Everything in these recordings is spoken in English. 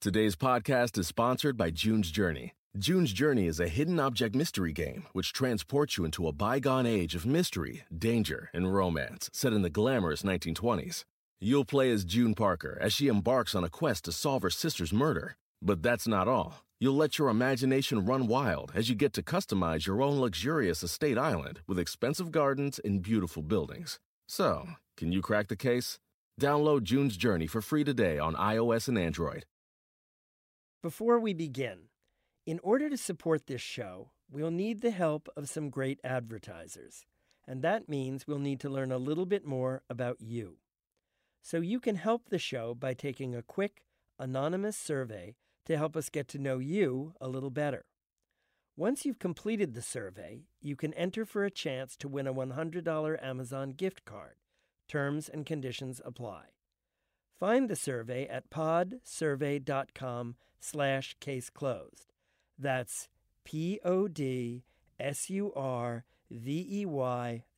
Today's podcast is sponsored by June's Journey. June's Journey is a hidden object mystery game which transports you into a bygone age of mystery, danger, and romance set in the glamorous 1920s. You'll play as June Parker as she embarks on a quest to solve her sister's murder. But that's not all. You'll let your imagination run wild as you get to customize your own luxurious estate island with expensive gardens and beautiful buildings. So, can you crack the case? Download June's Journey for free today on iOS and Android. Before we begin, in order to support this show, we'll need the help of some great advertisers. And that means we'll need to learn a little bit more about you. So you can help the show by taking a quick, anonymous survey to help us get to know you a little better. Once you've completed the survey, you can enter for a chance to win a $100 Amazon gift card. Terms and conditions apply. Find the survey at podsurvey.com slash case closed. That's P-O-D-S-U-R-V-E-Y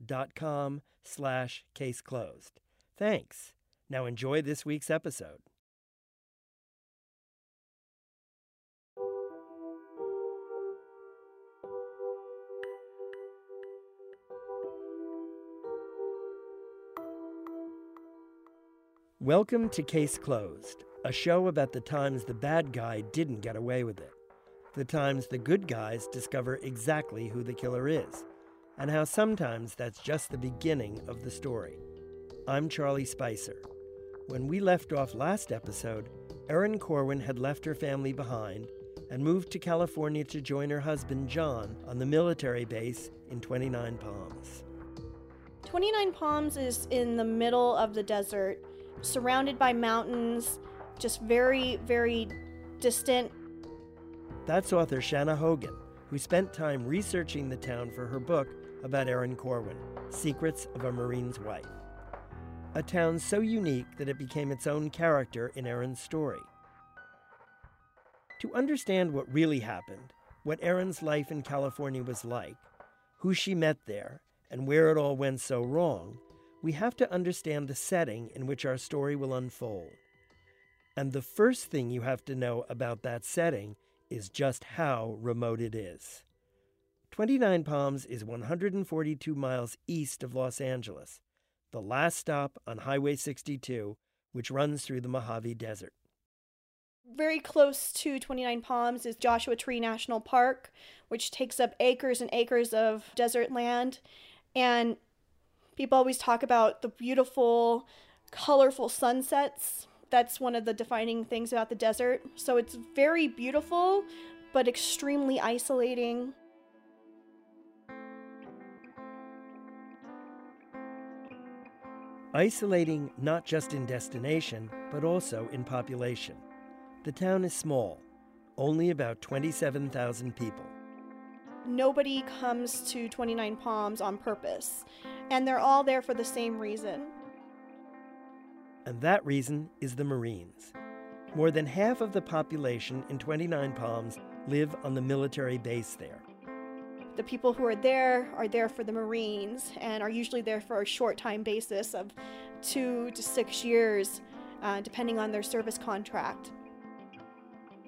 dot com slash case closed. Thanks. Now enjoy this week's episode. Welcome to Case Closed, a show about the times the bad guy didn't get away with it, the times the good guys discover exactly who the killer is, and how sometimes that's just the beginning of the story. I'm Charlie Spicer. When we left off last episode, Erin Corwin had left her family behind and moved to California to join her husband Jon on the military base in 29 Palms. 29 Palms is in the middle of the desert surrounded by mountains, just very, very distant. That's author Shanna Hogan, who spent time researching the town for her book about Erin Corwin, Secrets of a Marine's Wife. A town so unique that it became its own character in Erin's story. To understand what really happened, what Erin's life in California was like, who she met there, and where it all went so wrong, we have to understand the setting in which our story will unfold. And the first thing you have to know about that setting is just how remote it is. 29 Palms is 142 miles east of Los Angeles, the last stop on Highway 62, which runs through the Mojave Desert. Very close to 29 Palms is Joshua Tree National Park, which takes up acres and acres of desert land. And People always talk about the beautiful, colorful sunsets. That's one of the defining things about the desert. So it's very beautiful, but extremely isolating. Isolating not just in destination, but also in population. The town is small, only about 27,000 people. Nobody comes to 29 Palms on purpose, and they're all there for the same reason. And that reason is the Marines. More than half of the population in 29 Palms live on the military base there. The people who are there are there for the Marines and are usually there for a short time basis of two to six years, uh, depending on their service contract.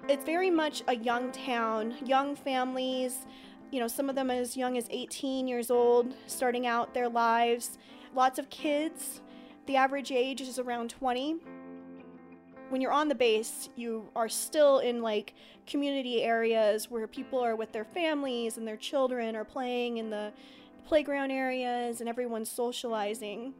It's very much a young town, young families, you know, some of them as young as 18 years old, starting out their lives. Lots of kids. The average age is around 20. When you're on the base, you are still in like community areas where people are with their families and their children are playing in the playground areas and everyone's socializing.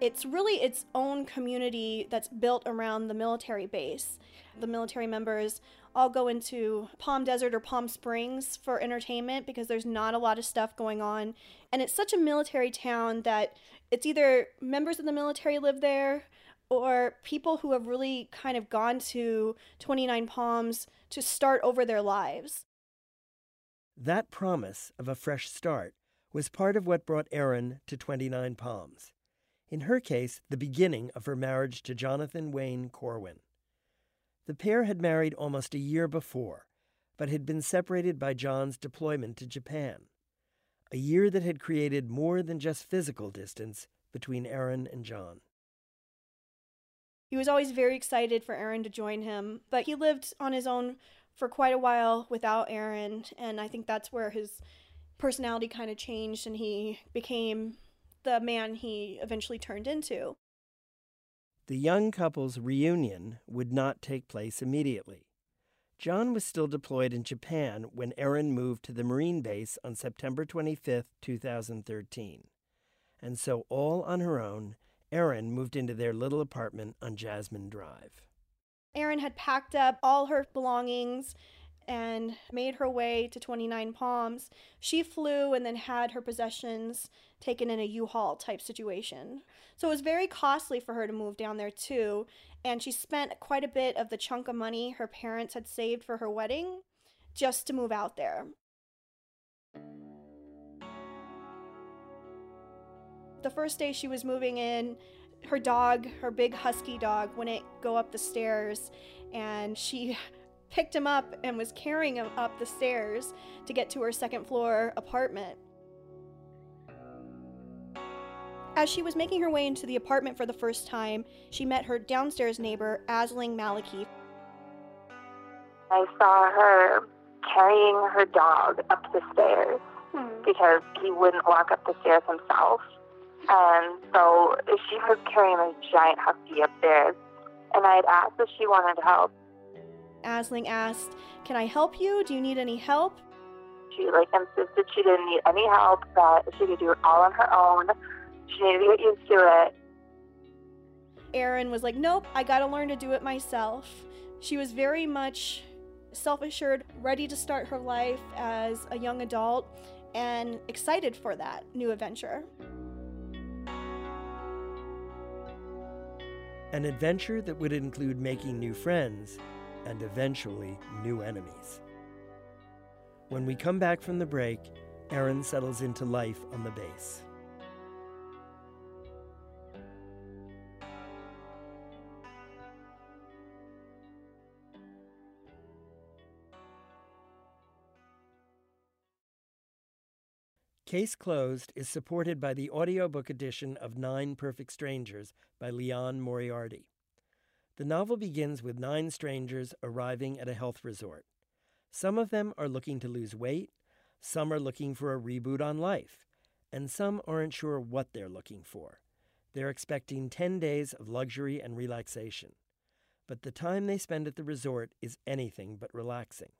It's really its own community that's built around the military base. The military members all go into Palm Desert or Palm Springs for entertainment because there's not a lot of stuff going on. And it's such a military town that it's either members of the military live there or people who have really kind of gone to 29 Palms to start over their lives. That promise of a fresh start was part of what brought Erin to 29 Palms in her case, the beginning of her marriage to Jonathan Wayne Corwin. The pair had married almost a year before, but had been separated by Jon's deployment to Japan. A year that had created more than just physical distance between Erin and Jon. He was always very excited for Erin to join him, but he lived on his own for quite a while without Erin, and I think that's where his personality kind of changed and he became the man he eventually turned into. The young couple's reunion would not take place immediately. Jon was still deployed in Japan when Erin moved to the Marine base on September 25, 2013. And so, all on her own, Erin moved into their little apartment on Jasmine Drive. Erin had packed up all her belongings and made her way to 29 Palms. She flew and then had her possessions taken in a U-Haul type situation. So it was very costly for her to move down there too, and she spent quite a bit of the chunk of money her parents had saved for her wedding just to move out there. The first day she was moving in, her dog, her big husky dog, wouldn't go up the stairs, and she picked him up and was carrying him up the stairs to get to her second floor apartment. As she was making her way into the apartment for the first time, she met her downstairs neighbor, Aisling Maliki. I saw her carrying her dog up the stairs hmm. because he wouldn't walk up the stairs himself. And so she was carrying a giant husky up there. And I had asked if she wanted help. Aisling asked, Can I help you? Do you need any help? She like insisted she didn't need any help, that she could do it all on her own. She needed to get used to it. Erin was like, Nope, I gotta learn to do it myself. She was very much self assured, ready to start her life as a young adult, and excited for that new adventure. An adventure that would include making new friends and eventually new enemies. When we come back from the break, Erin settles into life on the base. Case Closed is supported by the audiobook edition of Nine Perfect Strangers by Liane Moriarty. The novel begins with nine strangers arriving at a health resort. Some of them are looking to lose weight, some are looking for a reboot on life, and some aren't sure what they're looking for. They're expecting 10 days of luxury and relaxation. But the time they spend at the resort is anything but relaxing.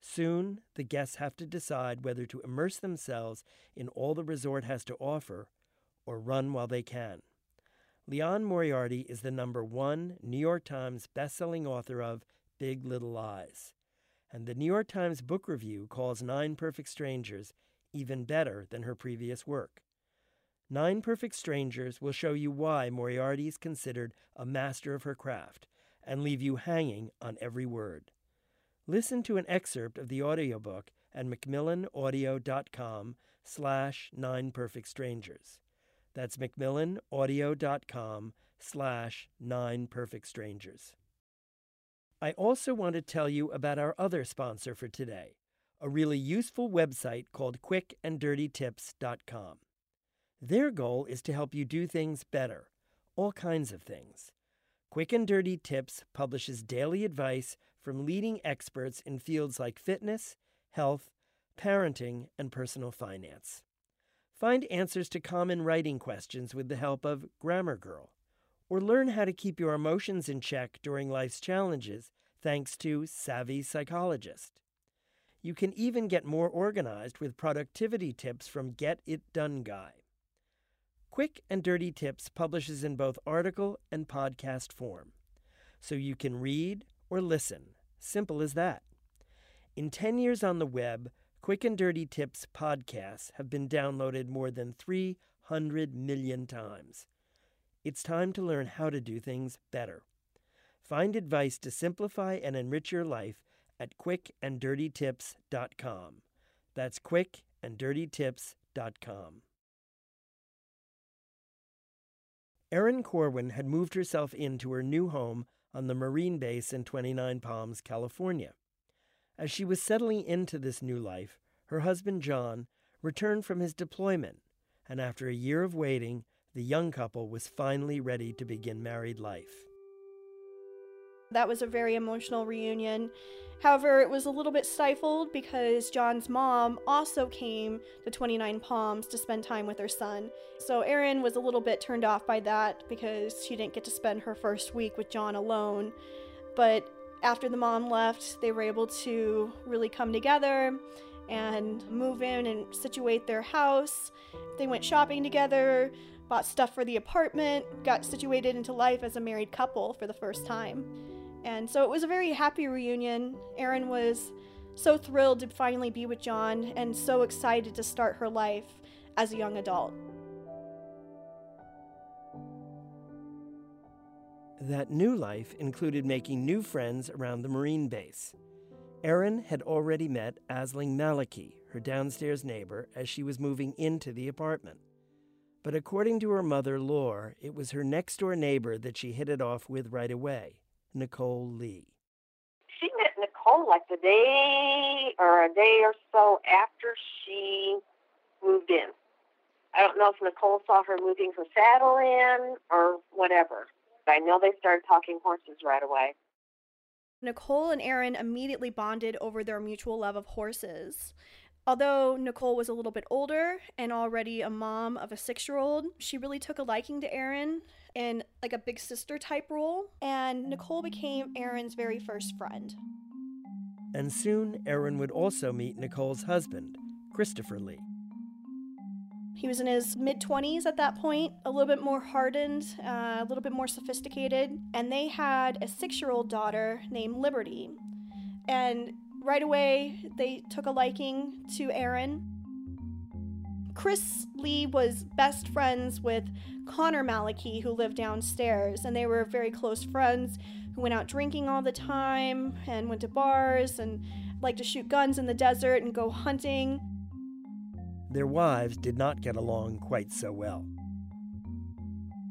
Soon, the guests have to decide whether to immerse themselves in all the resort has to offer or run while they can. Liane Moriarty is the number one New York Times bestselling author of Big Little Lies. And the New York Times Book Review calls Nine Perfect Strangers even better than her previous work. Nine Perfect Strangers will show you why Moriarty is considered a master of her craft and leave you hanging on every word. Listen to an excerpt of the audiobook at macmillanaudio.com slash nine perfect strangers. That's macmillanaudio.com slash nine perfect strangers. I also want to tell you about our other sponsor for today, a really useful website called quickanddirtytips.com. Their goal is to help you do things better, all kinds of things. Quick and Dirty Tips publishes daily advice from leading experts in fields like fitness, health, parenting, and personal finance. Find answers to common writing questions with the help of Grammar Girl, or learn how to keep your emotions in check during life's challenges thanks to Savvy Psychologist. You can even get more organized with productivity tips from Get It Done Guy. Quick and Dirty Tips publishes in both article and podcast form, so you can read or listen. Simple as that. In 10 years on the web, Quick and Dirty Tips podcasts have been downloaded more than 300 million times. It's time to learn how to do things better. Find advice to simplify and enrich your life at quickanddirtytips.com. That's quickanddirtytips.com. Erin Corwin had moved herself into her new home on the Marine base in 29 Palms, California. As she was settling into this new life, her husband Jon returned from his deployment, and after a year of waiting, the young couple was finally ready to begin married life. That was a very emotional reunion. However, it was a little bit stifled because Jon's mom also came to 29 Palms to spend time with her son. So Erin was a little bit turned off by that because she didn't get to spend her first week with Jon alone. But after the mom left, they were able to really come together and move in and situate their house. They went shopping together, bought stuff for the apartment, got situated into life as a married couple for the first time. And so it was a very happy reunion. Erin was so thrilled to finally be with Jon and so excited to start her life as a young adult. That new life included making new friends around the Marine base. Erin had already met Aisling Maliki, her downstairs neighbor, as she was moving into the apartment. But according to her mother, Lore, it was her next door neighbor that she hit it off with right away. Nicole Lee. She met Nicole like the day or a day or so after she moved in. I don't know if Nicole saw her moving her saddle in or whatever. But I know they started talking horses right away. Nicole and Erin immediately bonded over their mutual love of horses. Although Nicole was a little bit older and already a mom of a six year old, she really took a liking to Erin in like a big sister type role, and Nicole became Erin's very first friend. And soon, Erin would also meet Nicole's husband, Christopher Lee. He was in his mid 20s at that point, a little bit more hardened, uh, a little bit more sophisticated, and they had a six year old daughter named Liberty. And right away, they took a liking to Erin. Chris Lee was best friends with Connor Maliki, who lived downstairs, and they were very close friends who went out drinking all the time and went to bars and liked to shoot guns in the desert and go hunting. Their wives did not get along quite so well.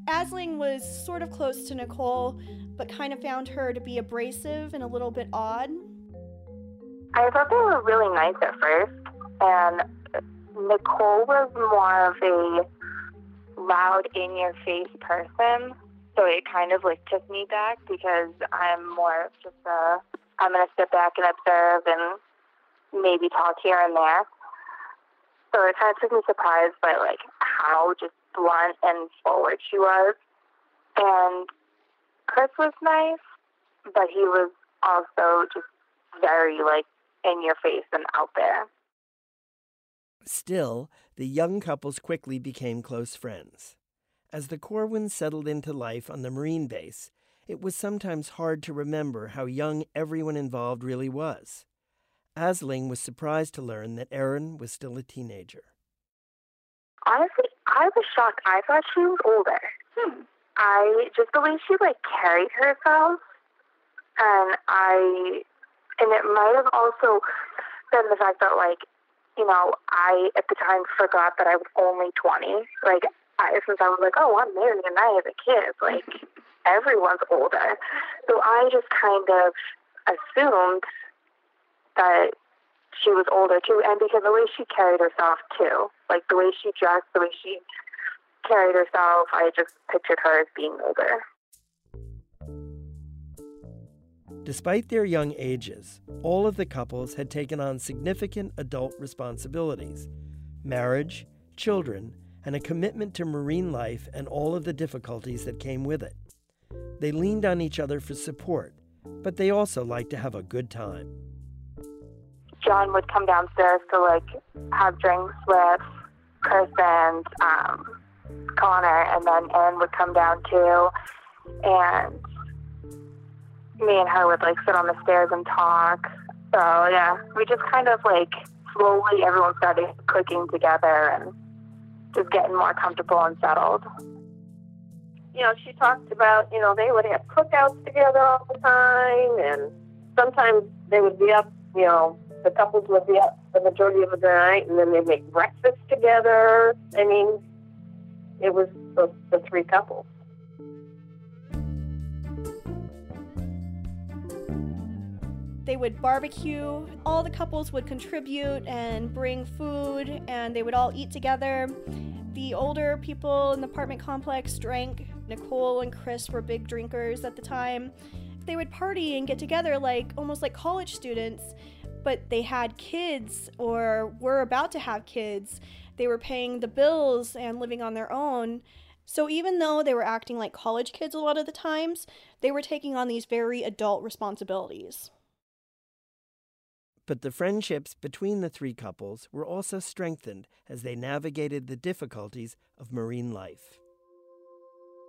Aisling was sort of close to Nicole, but kind of found her to be abrasive and a little bit odd. I thought they were really nice at first, and Nicole was more of a loud, in your face person. So it kind of like took me back because I'm more of just a, I'm going to sit back and observe and maybe talk here and there. So it kind of took me surprised by like how just blunt and forward she was. And Chris was nice, but he was also just very like in your face and out there. Still, the young couples quickly became close friends. As the Corwins settled into life on the Marine base, it was sometimes hard to remember how young everyone involved really was. Aisling was surprised to learn that Erin was still a teenager. Honestly, I was shocked. I thought she was older. Hmm. I just the way she like carried herself, and I, and it might have also been the fact that like you know, I at the time forgot that I was only 20. Like, I, since I was like, oh, I'm married and I have a kid, like, everyone's older. So I just kind of assumed that she was older too. And because the way she carried herself too, like the way she dressed, the way she carried herself, I just pictured her as being older. Despite their young ages, all of the couples had taken on significant adult responsibilities marriage, children, and a commitment to marine life and all of the difficulties that came with it. They leaned on each other for support, but they also liked to have a good time. Jon would come downstairs to like have drinks with Chris and um, Connor, and then Anne would come down too. And me and her would like sit on the stairs and talk. So yeah, we just kind of like slowly everyone started clicking together and just getting more comfortable and settled. You know, she talked about, you know, they would have cookouts together all the time and sometimes they would be up, you know, the couples be up the majority of the night and then they'd make breakfast together. I mean, it was the, the three couples. They would barbecue, all the couples would contribute and bring food, and they would all eat together. The older people in the apartment complex drank. Nicole and Chris were big drinkers at the time. They would party and get together like almost like college students, but they had kids or were about to have kids. They were paying the bills and living on their own. So even though they were acting like college kids a lot of the times, they were taking on these very adult responsibilities. But the friendships between the three couples were also strengthened as they navigated the difficulties of marine life.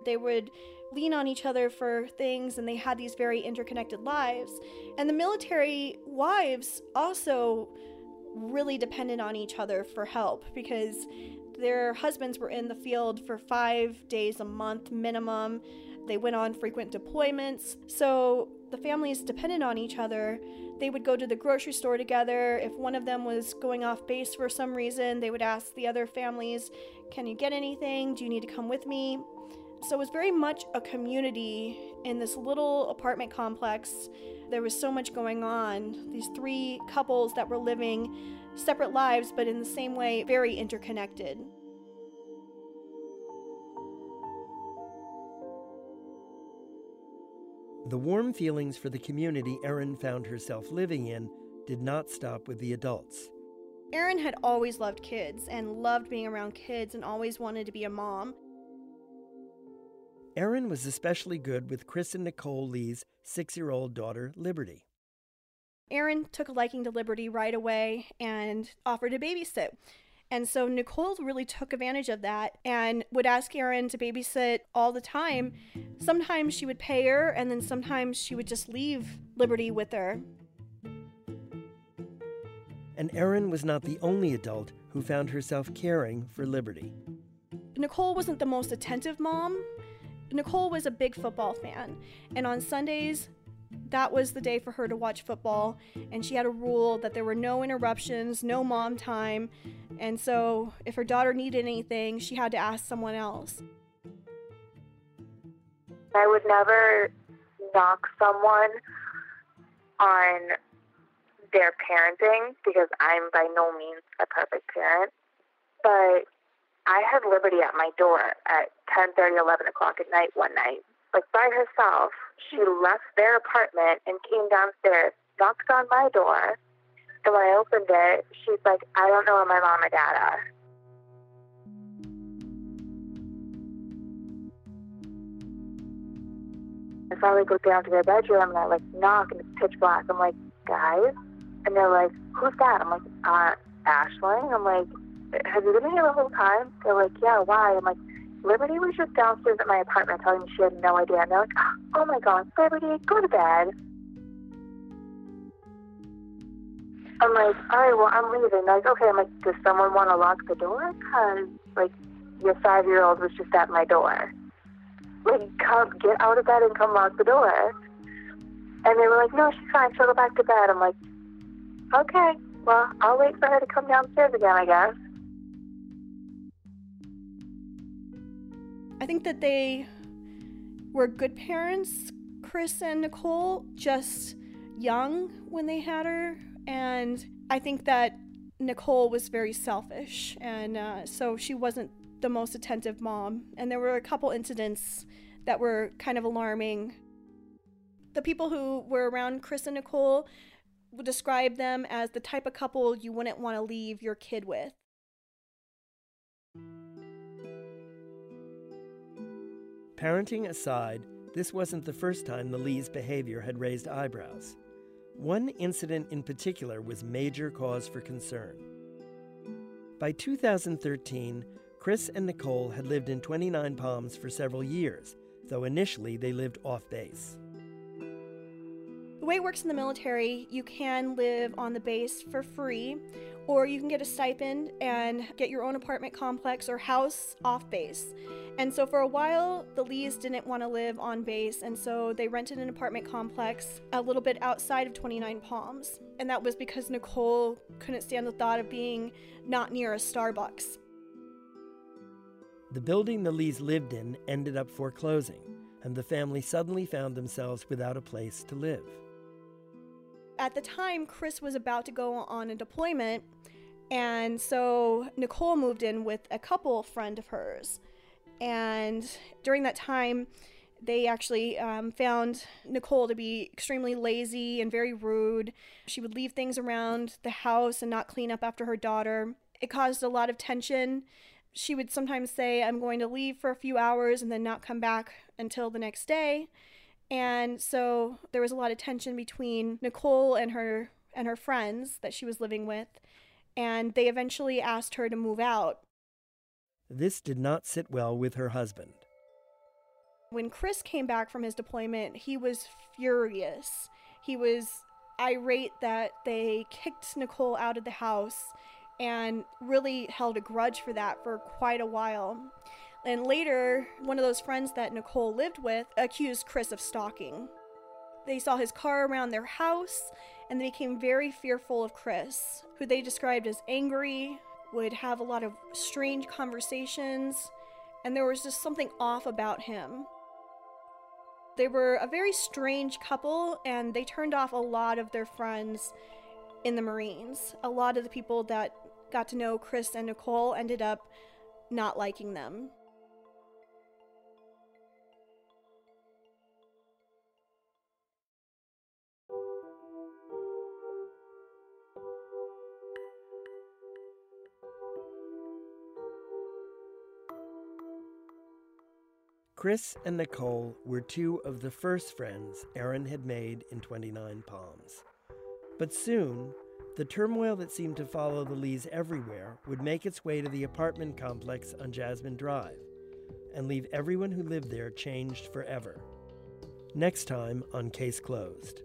They would lean on each other for things and they had these very interconnected lives. And the military wives also really depended on each other for help because their husbands were in the field for five days a month minimum. They went on frequent deployments. So the families depended on each other. They would go to the grocery store together. If one of them was going off base for some reason, they would ask the other families, Can you get anything? Do you need to come with me? So it was very much a community in this little apartment complex. There was so much going on. These three couples that were living separate lives, but in the same way, very interconnected. The warm feelings for the community Erin found herself living in did not stop with the adults. Erin had always loved kids and loved being around kids and always wanted to be a mom. Erin was especially good with Chris and Nicole Lee's six year old daughter, Liberty. Erin took a liking to Liberty right away and offered to babysit. And so Nicole really took advantage of that and would ask Erin to babysit all the time. Sometimes she would pay her, and then sometimes she would just leave Liberty with her. And Erin was not the only adult who found herself caring for Liberty. Nicole wasn't the most attentive mom. Nicole was a big football fan, and on Sundays, that was the day for her to watch football, and she had a rule that there were no interruptions, no mom time, and so if her daughter needed anything, she had to ask someone else. I would never knock someone on their parenting because I'm by no means a perfect parent. But I had Liberty at my door at 10, 30, 11 o'clock at night one night like by herself. She left their apartment and came downstairs, knocked on my door, and when I opened it, she's like, I don't know where my mom and dad are. I finally go down to their bedroom and I like knock and it's pitch black. I'm like, guys? And they're like, who's that? I'm like, uh, Aisling. I'm like, have you been here the whole time? They're like, yeah, why? I'm like, Liberty was just downstairs at my apartment telling me she had no idea. And they're like, oh my God, Liberty, go to bed. I'm like, all right, well, I'm leaving. They're like, okay. I'm like, does someone want to lock the door? Because, like, your five year old was just at my door. Like, come, get out of bed and come lock the door. And they were like, no, she's fine. She'll go back to bed. I'm like, okay, well, I'll wait for her to come downstairs again, I guess. I think that they were good parents, Chris and Nicole, just young when they had her. And I think that Nicole was very selfish. And uh, so she wasn't the most attentive mom. And there were a couple incidents that were kind of alarming. The people who were around Chris and Nicole would describe them as the type of couple you wouldn't want to leave your kid with. Parenting aside, this wasn't the first time the Lees' behavior had raised eyebrows. One incident in particular was major cause for concern. By 2013, Chris and Nicole had lived in 29 Palms for several years, though initially they lived off base. The way it works in the military, you can live on the base for free, or you can get a stipend and get your own apartment complex or house off base. And so for a while, the Lees didn't want to live on base, and so they rented an apartment complex a little bit outside of 29 Palms. And that was because Nicole couldn't stand the thought of being not near a Starbucks. The building the Lees lived in ended up foreclosing, and the family suddenly found themselves without a place to live. At the time, Chris was about to go on a deployment, and so Nicole moved in with a couple friend of hers. And during that time, They actually um, found Nicole to be extremely lazy and very rude. She would leave things around the house and not clean up after her daughter. It caused a lot of tension. She would sometimes say, I'm going to leave for a few hours and then not come back until the next day. And so there was a lot of tension between Nicole and her and her friends that she was living with, and they eventually asked her to move out. This did not sit well with her husband. When Chris came back from his deployment, he was furious. He was irate that they kicked Nicole out of the house and really held a grudge for that for quite a while. And later, one of those friends that Nicole lived with accused Chris of stalking. They saw his car around their house and they became very fearful of Chris, who they described as angry, would have a lot of strange conversations, and there was just something off about him. They were a very strange couple, and they turned off a lot of their friends in the Marines. A lot of the people that got to know Chris and Nicole ended up not liking them. Chris and Nicole were two of the first friends Erin had made in 29 Palms. But soon, the turmoil that seemed to follow the Lees everywhere would make its way to the apartment complex on Jasmine Drive and leave everyone who lived there changed forever. Next time on Case Closed.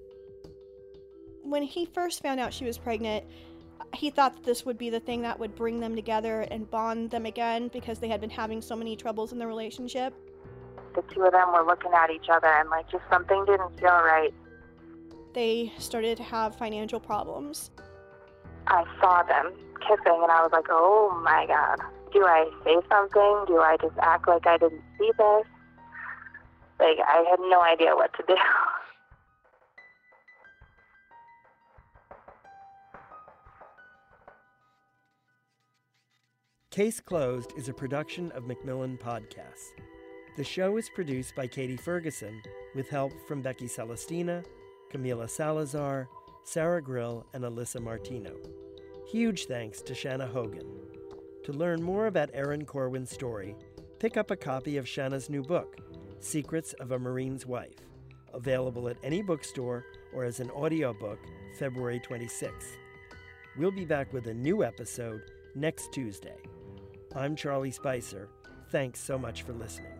When he first found out she was pregnant, he thought that this would be the thing that would bring them together and bond them again because they had been having so many troubles in the relationship the two of them were looking at each other and like just something didn't feel right. They started to have financial problems. I saw them kissing and I was like, oh my god. Do I say something? Do I just act like I didn't see this? Like, I had no idea what to do. Case Closed is a production of Macmillan Podcasts. The show is produced by Katie Ferguson with help from Becky Celestina, Camila Salazar, Sarah Grill, and Alyssa Martino. Huge thanks to Shanna Hogan. To learn more about Erin Corwin's story, pick up a copy of Shanna's new book, Secrets of a Marine's Wife, available at any bookstore or as an audiobook February 26th. We'll be back with a new episode next Tuesday. I'm Charlie Spicer. Thanks so much for listening.